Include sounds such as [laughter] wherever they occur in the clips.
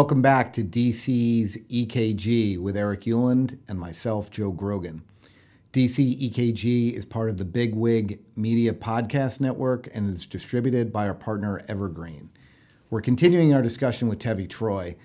Welcome back to DC's EKG with Eric Ueland and myself, Joe Grogan. DC EKG is part of the Big Wig Media Podcast Network and is distributed by our partner Evergreen. We're continuing our discussion with Tevi Troy.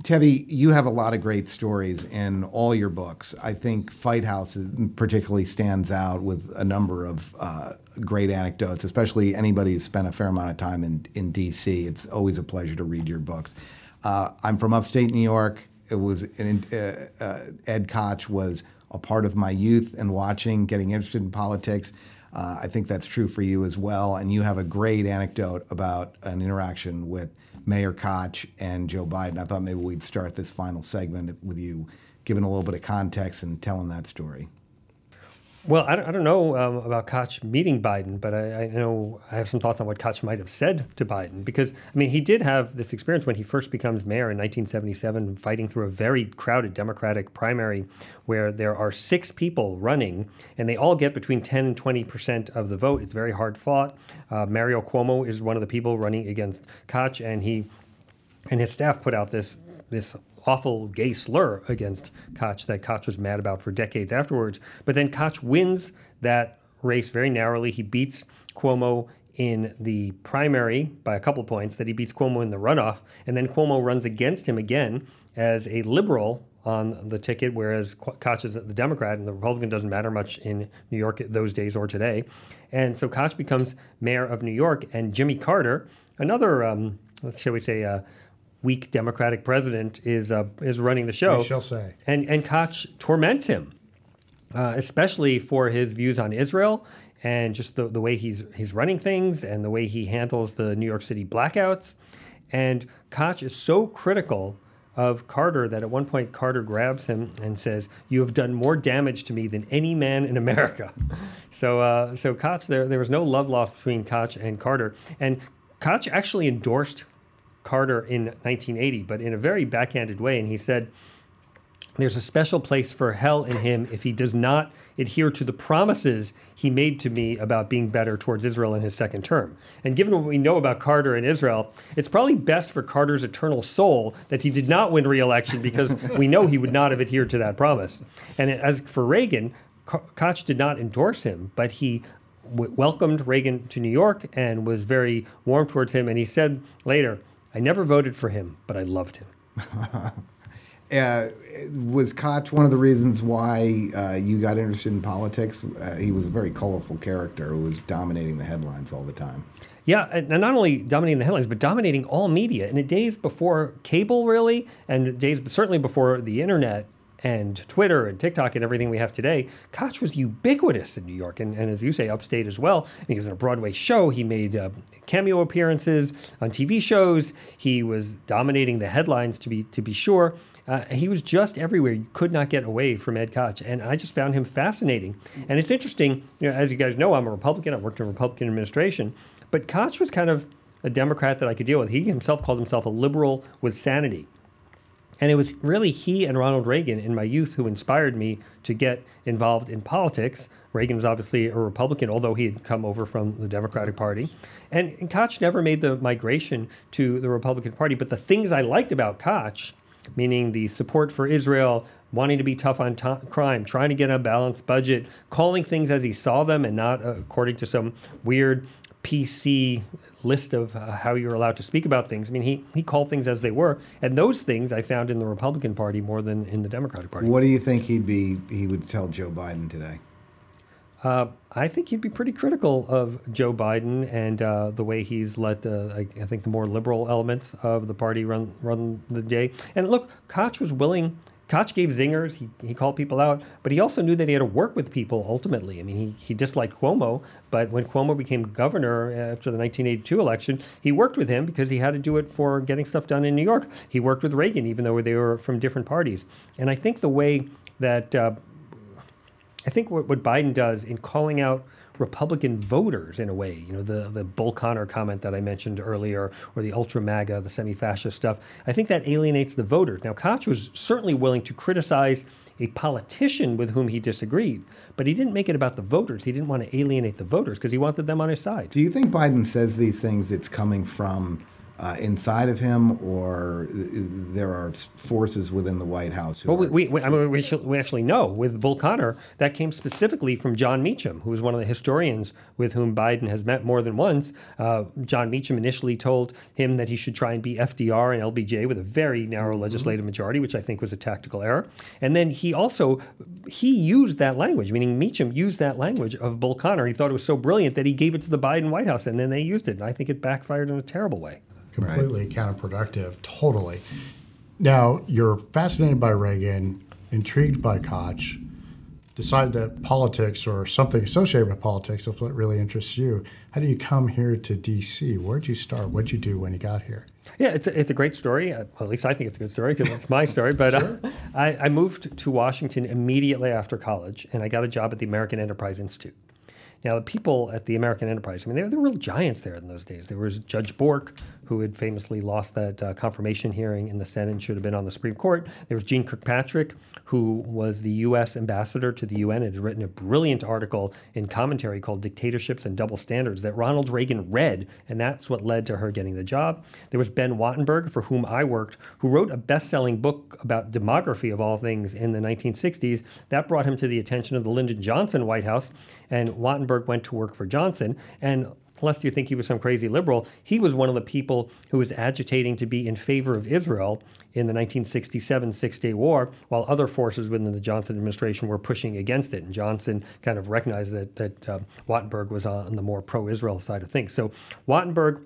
Tevi, you have a lot of great stories in all your books. I think Fight House particularly stands out with a number of uh, great anecdotes, especially anybody who's spent a fair amount of time in, in DC. It's always a pleasure to read your books. Uh, I'm from upstate New York. It was an, uh, uh, Ed Koch was a part of my youth and watching, getting interested in politics. Uh, I think that's true for you as well. And you have a great anecdote about an interaction with Mayor Koch and Joe Biden. I thought maybe we'd start this final segment with you giving a little bit of context and telling that story. Well, I don't, I don't know um, about Koch meeting Biden, but I, I, know I have some thoughts on what Koch might have said to Biden because, I mean, he did have this experience when he first becomes mayor in 1977, fighting through a very crowded Democratic primary where there are six people running and they all get between 10 and 20 percent of the vote. It's very hard fought. Uh, Mario Cuomo is one of the people running against Koch, and he and his staff put out this this awful gay slur against Koch that Koch was mad about for decades afterwards. But then Koch wins that race very narrowly. He beats Cuomo in the primary by a couple points, that he beats Cuomo in the runoff, and then Cuomo runs against him again as a liberal on the ticket, whereas Koch is the Democrat and the Republican doesn't matter much in New York those days or today. And so Koch becomes mayor of New York, and Jimmy Carter, another, um, shall we say, uh, weak Democratic president is uh, is running the show. We shall say. And and Koch torments him, uh, especially for his views on Israel and just the, the way he's he's running things and the way he handles the New York City blackouts. And Koch is so critical of Carter that at one point Carter grabs him and says, "You have done more damage to me than any man in America." [laughs] so uh, so Koch there there was no love lost between Koch and Carter, and Koch actually endorsed Carter in 1980, but in a very backhanded way. And he said, There's a special place for hell in him if he does not adhere to the promises he made to me about being better towards Israel in his second term. And given what we know about Carter and Israel, it's probably best for Carter's eternal soul that he did not win re election because we know he would not have adhered to that promise. And as for Reagan, Koch did not endorse him, but he welcomed Reagan to New York and was very warm towards him. And he said later, I never voted for him, but I loved him. [laughs] uh, was Koch one of the reasons why uh, you got interested in politics? Uh, he was a very colorful character who was dominating the headlines all the time. Yeah, and not only dominating the headlines, but dominating all media. In the days before cable, really, and days certainly before the internet, and Twitter and TikTok and everything we have today, Koch was ubiquitous in New York and, and as you say, upstate as well. he was in a Broadway show. He made uh, cameo appearances on TV shows. He was dominating the headlines to be to be sure. Uh, he was just everywhere. You could not get away from Ed Koch, and I just found him fascinating. And it's interesting, you know, as you guys know, I'm a Republican. I worked in a Republican administration, but Koch was kind of a Democrat that I could deal with. He himself called himself a liberal with sanity. And it was really he and Ronald Reagan in my youth who inspired me to get involved in politics. Reagan was obviously a Republican, although he had come over from the Democratic Party. And, and Koch never made the migration to the Republican Party. But the things I liked about Koch, meaning the support for Israel, wanting to be tough on t- crime, trying to get a balanced budget, calling things as he saw them and not uh, according to some weird PC list of uh, how you're allowed to speak about things. I mean, he, he called things as they were, and those things I found in the Republican Party more than in the Democratic Party. What do you think he'd be? He would tell Joe Biden today. Uh, I think he'd be pretty critical of Joe Biden and uh, the way he's let, uh, I, I, think, the more liberal elements of the party run run the day. And look, Koch was willing Koch gave zingers. He, he called people out, but he also knew that he had to work with people ultimately. I mean, he, he disliked Cuomo, but when Cuomo became governor after the 1982 election, he worked with him because he had to do it for getting stuff done in New York. He worked with Reagan, even though they were from different parties. And I think the way that, uh, I think what, what Biden does in calling out Republican voters in a way. You know, the the Bull Connor comment that I mentioned earlier, or the ultra MAGA, the semi-fascist stuff. I think that alienates the voters. Now, Koch was certainly willing to criticize a politician with whom he disagreed, but he didn't make it about the voters. He didn't want to alienate the voters because he wanted them on his side. Do you think Biden says these things? It's coming from uh, inside of him, or there are forces within the White House? well, we, we, I mean, we, we actually know with Bull Connor that came specifically from Jon Meacham, who was one of the historians with whom Biden has met more than once. Uh, Jon Meacham initially told him that he should try and be FDR and LBJ with a very narrow mm-hmm. legislative majority, which I think was a tactical error. And then he also he used that language, meaning Meacham used that language of Bull Connor. He thought it was so brilliant that he gave it to the Biden White House, and then they used it. And I think it backfired in a terrible way completely right. counterproductive. Totally. Now you're fascinated by Reagan, intrigued by Koch, decide that politics or something associated with politics is what really interests you. How do you come here to D.C.? Where'd you start? What'd you do when you got here? Yeah, it's a, it's a great story. Uh, well, at least I think it's a good story because it's my story. But uh, sure. uh, I, I moved to Washington immediately after college, and I got a job at the American Enterprise Institute. Now, the people at the American Enterprise, I mean, they were the real giants there in those days. There was Judge Bork, who had famously lost that uh, confirmation hearing in the Senate and should have been on the Supreme Court. There was Jeane Kirkpatrick, who was the U.S. ambassador to the UN and had written a brilliant article in commentary called Dictatorships and Double Standards that Ronald Reagan read, and that's what led to her getting the job. There was Ben Wattenberg, for whom I worked, who wrote a best selling book about demography of all things in the 1960s. That brought him to the attention of the Lyndon Johnson White House, and Wattenberg went to work for Johnson. And lest you think he was some crazy liberal, he was one of the people who was agitating to be in favor of Israel in the 1967 Six Day War, while other forces within the Johnson administration were pushing against it. And Johnson kind of recognized that, that uh, Wattenberg was on the more pro Israel side of things. So Wattenberg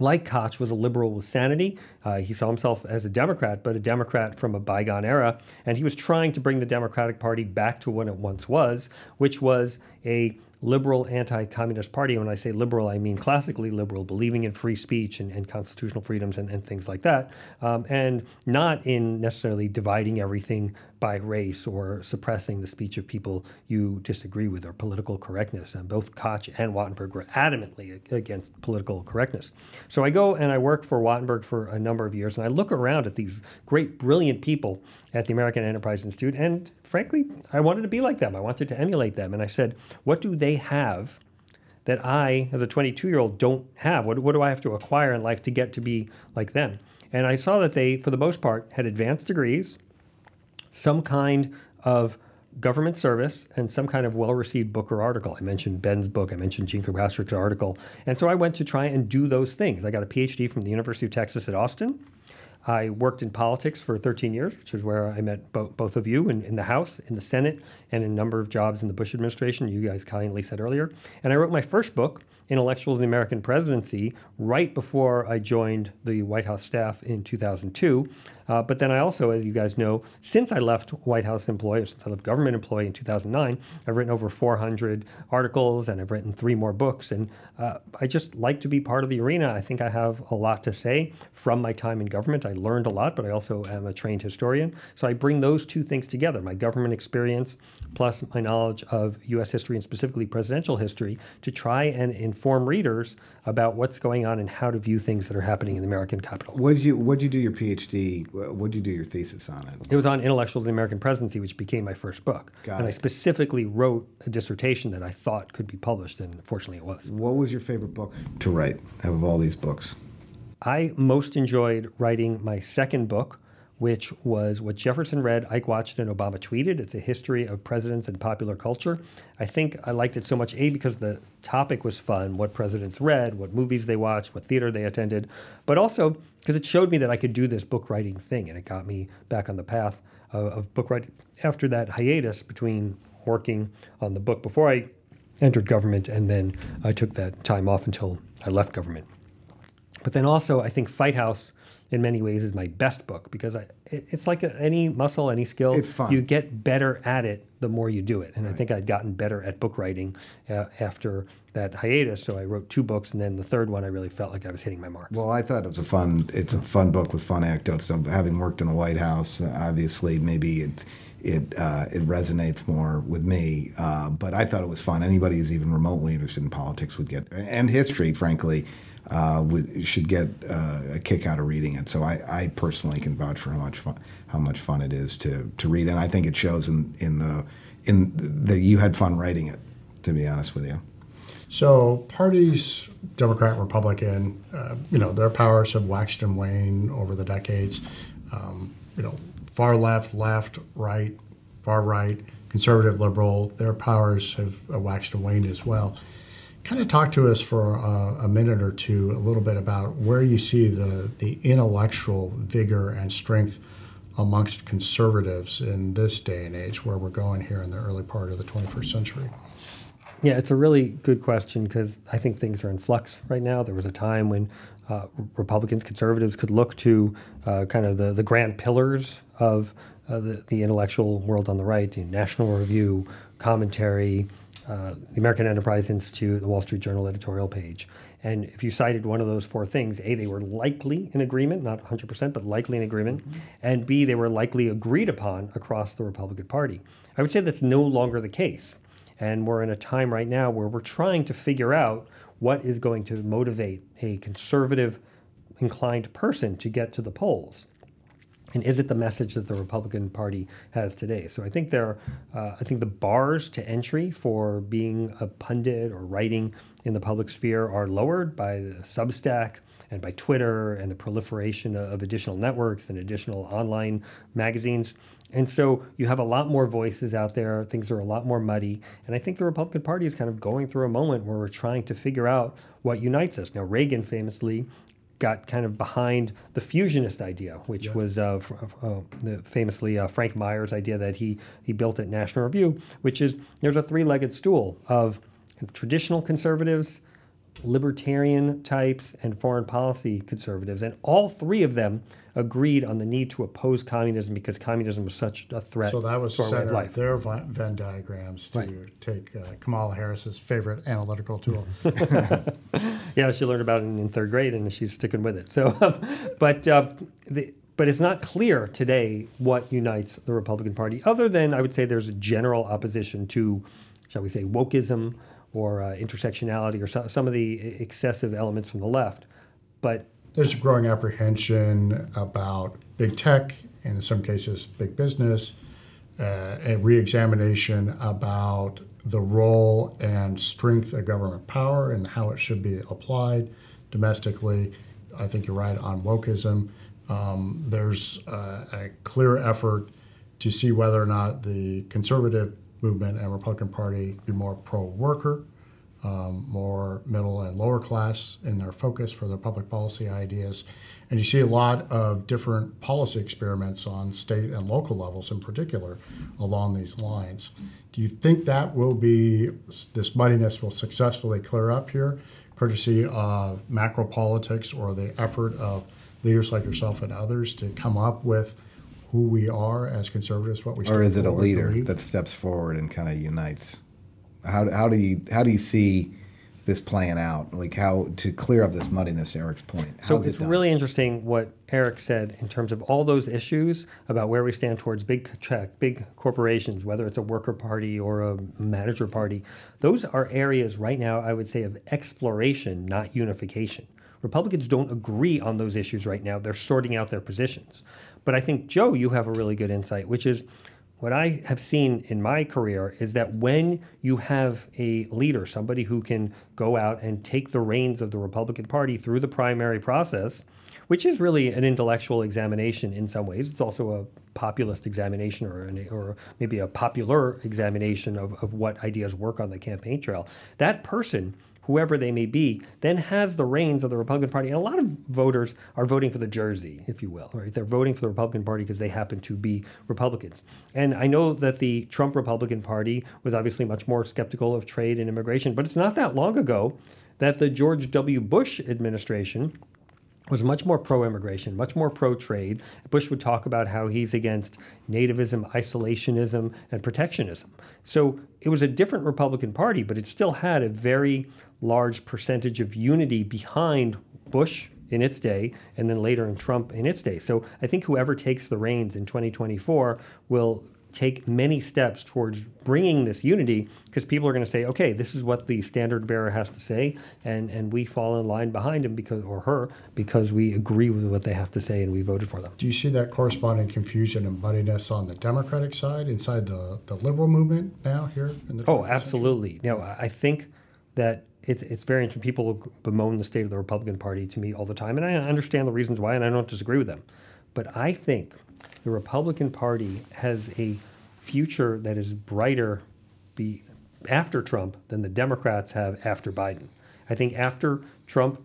like Koch, was a liberal with sanity. Uh, he saw himself as a Democrat, but a Democrat from a bygone era. And he was trying to bring the Democratic Party back to what it once was, which was a liberal anti-communist party. When I say liberal, I mean classically liberal, believing in free speech and, and constitutional freedoms and, and, things like that, um, and not in necessarily dividing everything by race or suppressing the speech of people you disagree with or political correctness. And both Koch and Wattenberg were adamantly against political correctness. So I go and I work for Wattenberg for a number of years, and I look around at these great, brilliant people at the American Enterprise Institute, and frankly, I wanted to be like them. I wanted to emulate them. And I said, what do they have that I, as a 22 year old, don't have? What, what do I have to acquire in life to get to be like them? And I saw that they, for the most part, had advanced degrees, some kind of government service, and some kind of well received book or article. I mentioned Ben's book, I mentioned Jeane Kirkpatrick's article. And so I went to try and do those things. I got a PhD from the University of Texas at Austin. I worked in politics for 13 years, which is where I met bo- both of you in, in the House, in the Senate, and a number of jobs in the Bush administration, you guys kindly said earlier. And I wrote my first book, Intellectuals in the American Presidency, right before I joined the White House staff in 2002. Uh, but then I also, as you guys know, since I left White House employee, since I left government employee in 2009, I've written over 400 articles and I've written three more books. And uh, I just like to be part of the arena. I think I have a lot to say from my time in government. I learned a lot, but I also am a trained historian. So I bring those two things together my government experience plus my knowledge of U.S. history and specifically presidential history to try and inform readers about what's going on and how to view things that are happening in the American capital. What did you What did you do your PhD? What did you do your thesis on it? It was on intellectuals in the American presidency, which became my first book. Got and it. I specifically wrote a dissertation that I thought could be published, and fortunately, it was. What was your favorite book to write out of all these books? I most enjoyed writing my second book, which was what Jefferson read, Ike watched, and Obama tweeted. It's a history of presidents and popular culture. I think I liked it so much, A, because the topic was fun, what presidents read, what movies they watched, what theater they attended, but also because it showed me that I could do this book writing thing, and it got me back on the path of, of book writing. After that hiatus between working on the book before I entered government, and then I took that time off until I left government. But then also, I think Fight House in many ways is my best book because I, it's like any muscle, any skill. It's fun. You get better at it the more you do it. And right. I think I'd gotten better at book writing uh, after that hiatus. So I wrote two books, and then the third one, I really felt like I was hitting my mark. Well, I thought it was a fun. It's a fun book with fun anecdotes. So having worked in the White House, obviously, maybe it it uh, it resonates more with me. Uh, but I thought it was fun. Anybody who's even remotely interested in politics would get, and history, frankly uh, would, should get uh, a kick out of reading it. So I, I, personally can vouch for how much fun how much fun it is to to read, and I think it shows in in the in that you had fun writing it. To be honest with you. So parties, Democrat, and Republican, uh, you know, their powers have waxed and waned over the decades. Um, you know, far left, left, right, far right, conservative, liberal, their powers have waxed and waned as well. Kind of talk to us for uh, a minute or two, a little bit about where you see the, the intellectual vigor and strength amongst conservatives in this day and age, where we're going here in the early part of the 21st century. Yeah, it's a really good question because I think things are in flux right now. There was a time when uh, Republicans, conservatives could look to uh, kind of the, the grand pillars of uh, the, the intellectual world on the right, you know, National Review, commentary, uh, the American Enterprise Institute, the Wall Street Journal editorial page. And if you cited one of those four things, A, they were likely in agreement, not 100%, but likely in agreement, mm-hmm. and B, they were likely agreed upon across the Republican Party. I would say that's no longer the case. And we're in a time right now where we're trying to figure out what is going to motivate a conservative inclined person to get to the polls. And is it the message that the Republican Party has today? So I think there, uh, I think the bars to entry for being a pundit or writing in the public sphere are lowered by the Substack and by Twitter and the proliferation of additional networks and additional online magazines. And so you have a lot more voices out there. Things are a lot more muddy. And I think the Republican Party is kind of going through a moment where we're trying to figure out what unites us. Now, Reagan famously got kind of behind the fusionist idea, which yeah. was uh, uh, famously uh, Frank Meyer's idea that he, he built at National Review, which is there's a three legged stool of traditional conservatives, libertarian types, and foreign policy conservatives. And all three of them agreed on the need to oppose communism because communism was such a threat. So that was the center of their Venn diagrams to right. take uh, Kamala Harris's favorite analytical tool. [laughs] yeah, she learned about it in, third grade, and she's sticking with it. So, um, but uh, the, but it's not clear today what unites the Republican Party, other than I would say there's a general opposition to, shall we say, wokeism or uh, intersectionality or so, some of the excessive elements from the left. But there's a growing apprehension about big tech, and in some cases, big business, uh, a reexamination about the role and strength of government power and how it should be applied domestically. I think you're right on wokeism. Um, there's uh, a clear effort to see whether or not the conservative movement and Republican Party be more pro worker um, more middle and lower class in their focus for their public policy ideas. And you see a lot of different policy experiments on state and local levels in particular along these lines. Do you think that will be, this muddiness will successfully clear up here, courtesy of macro politics or the effort of leaders like yourself and others to come up with who we are as conservatives, what we Or is it a leader that steps forward and kind of unites? How, how do you how do you see this playing out? Like how to clear up this muddiness, Eric's point. How's so it's it really interesting what Eric said in terms of all those issues about where we stand towards big tech, big corporations, whether it's a worker party or a manager party. Those are areas right now, I would say, of exploration, not unification. Republicans don't agree on those issues right now. They're sorting out their positions. But I think, Joe, you have a really good insight, which is what I have seen in my career is that when you have a leader, somebody who can go out and take the reins of the Republican Party through the primary process, which is really an intellectual examination in some ways, it's also a populist examination or, an, or maybe a popular examination of, of what ideas work on the campaign trail. That person whoever they may be, then has the reins of the Republican Party. And a lot of voters are voting for the jersey, if you will, right? They're voting for the Republican Party because they happen to be Republicans. And I know that the Trump Republican Party was obviously much more skeptical of trade and immigration, but it's not that long ago that the George W. Bush administration was much more pro immigration, much more pro trade. Bush would talk about how he's against nativism, isolationism, and protectionism. So it was a different Republican Party, but it still had a very large percentage of unity behind Bush in its day, and then later in Trump in its day. So I think whoever takes the reins in 2024 will take many steps towards bringing this unity because people are going to say, okay, this is what the standard bearer has to say, and, and we fall in line behind him because or her because we agree with what they have to say and we voted for them. Do you see that corresponding confusion and muddiness on the Democratic side inside the, the liberal movement now here in the Oh, absolutely. Know, I think that it's it's very interesting. People bemoan the state of the Republican Party to me all the time, and I understand the reasons why, and I don't disagree with them. But I think the Republican Party has a future that is brighter be after Trump than the Democrats have after Biden. I think after Trump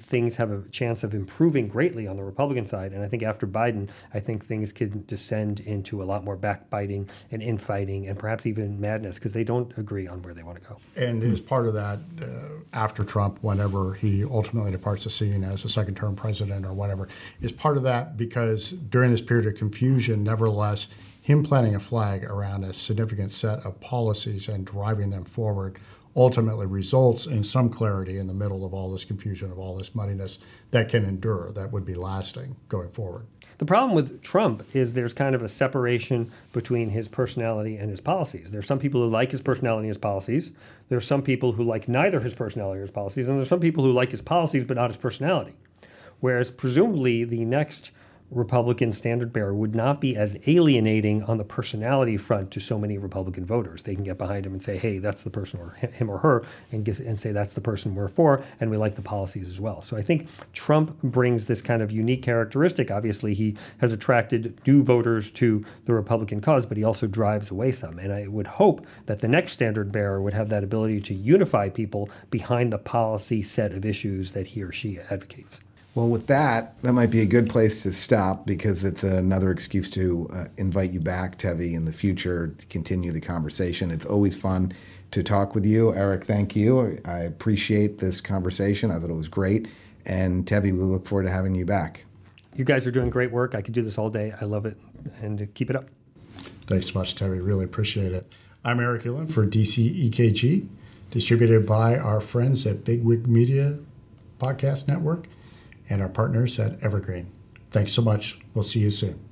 things have a chance of improving greatly on the Republican side. And I think after Biden, I think things could descend into a lot more backbiting and infighting and perhaps even madness because they don't agree on where they want to go. And as part of that, uh, after Trump, whenever he ultimately departs the scene as a second term president or whatever, is part of that because during this period of confusion, nevertheless, him planting a flag around a significant set of policies and driving them forward ultimately results in some clarity in the middle of all this confusion, of all this muddiness that can endure, that would be lasting going forward. The problem with Trump is there's kind of a separation between his personality and his policies. There's some people who like his personality and his policies. There's some people who like neither his personality or his policies. And there's some people who like his policies but not his personality. Whereas presumably the next Republican standard bearer would not be as alienating on the personality front to so many Republican voters. They can get behind him and say, "Hey, that's the person," or him or her, and get, and say that's the person we're for, and we like the policies as well. So I think Trump brings this kind of unique characteristic. Obviously, he has attracted new voters to the Republican cause, but he also drives away some. And I would hope that the next standard bearer would have that ability to unify people behind the policy set of issues that he or she advocates. Well, with that, that might be a good place to stop because it's another excuse to uh, invite you back, Tevi, in the future to continue the conversation. It's always fun to talk with you. Eric, thank you. I appreciate this conversation. I thought it was great. And Tevi, we look forward to having you back. You guys are doing great work. I could do this all day. I love it. And keep it up. Thanks so much, Tevi. Really appreciate it. I'm Eric Ueland for DC EKG, distributed by our friends at Bigwig Media Podcast Network and our partners at Evergreen. Thanks so much. We'll see you soon.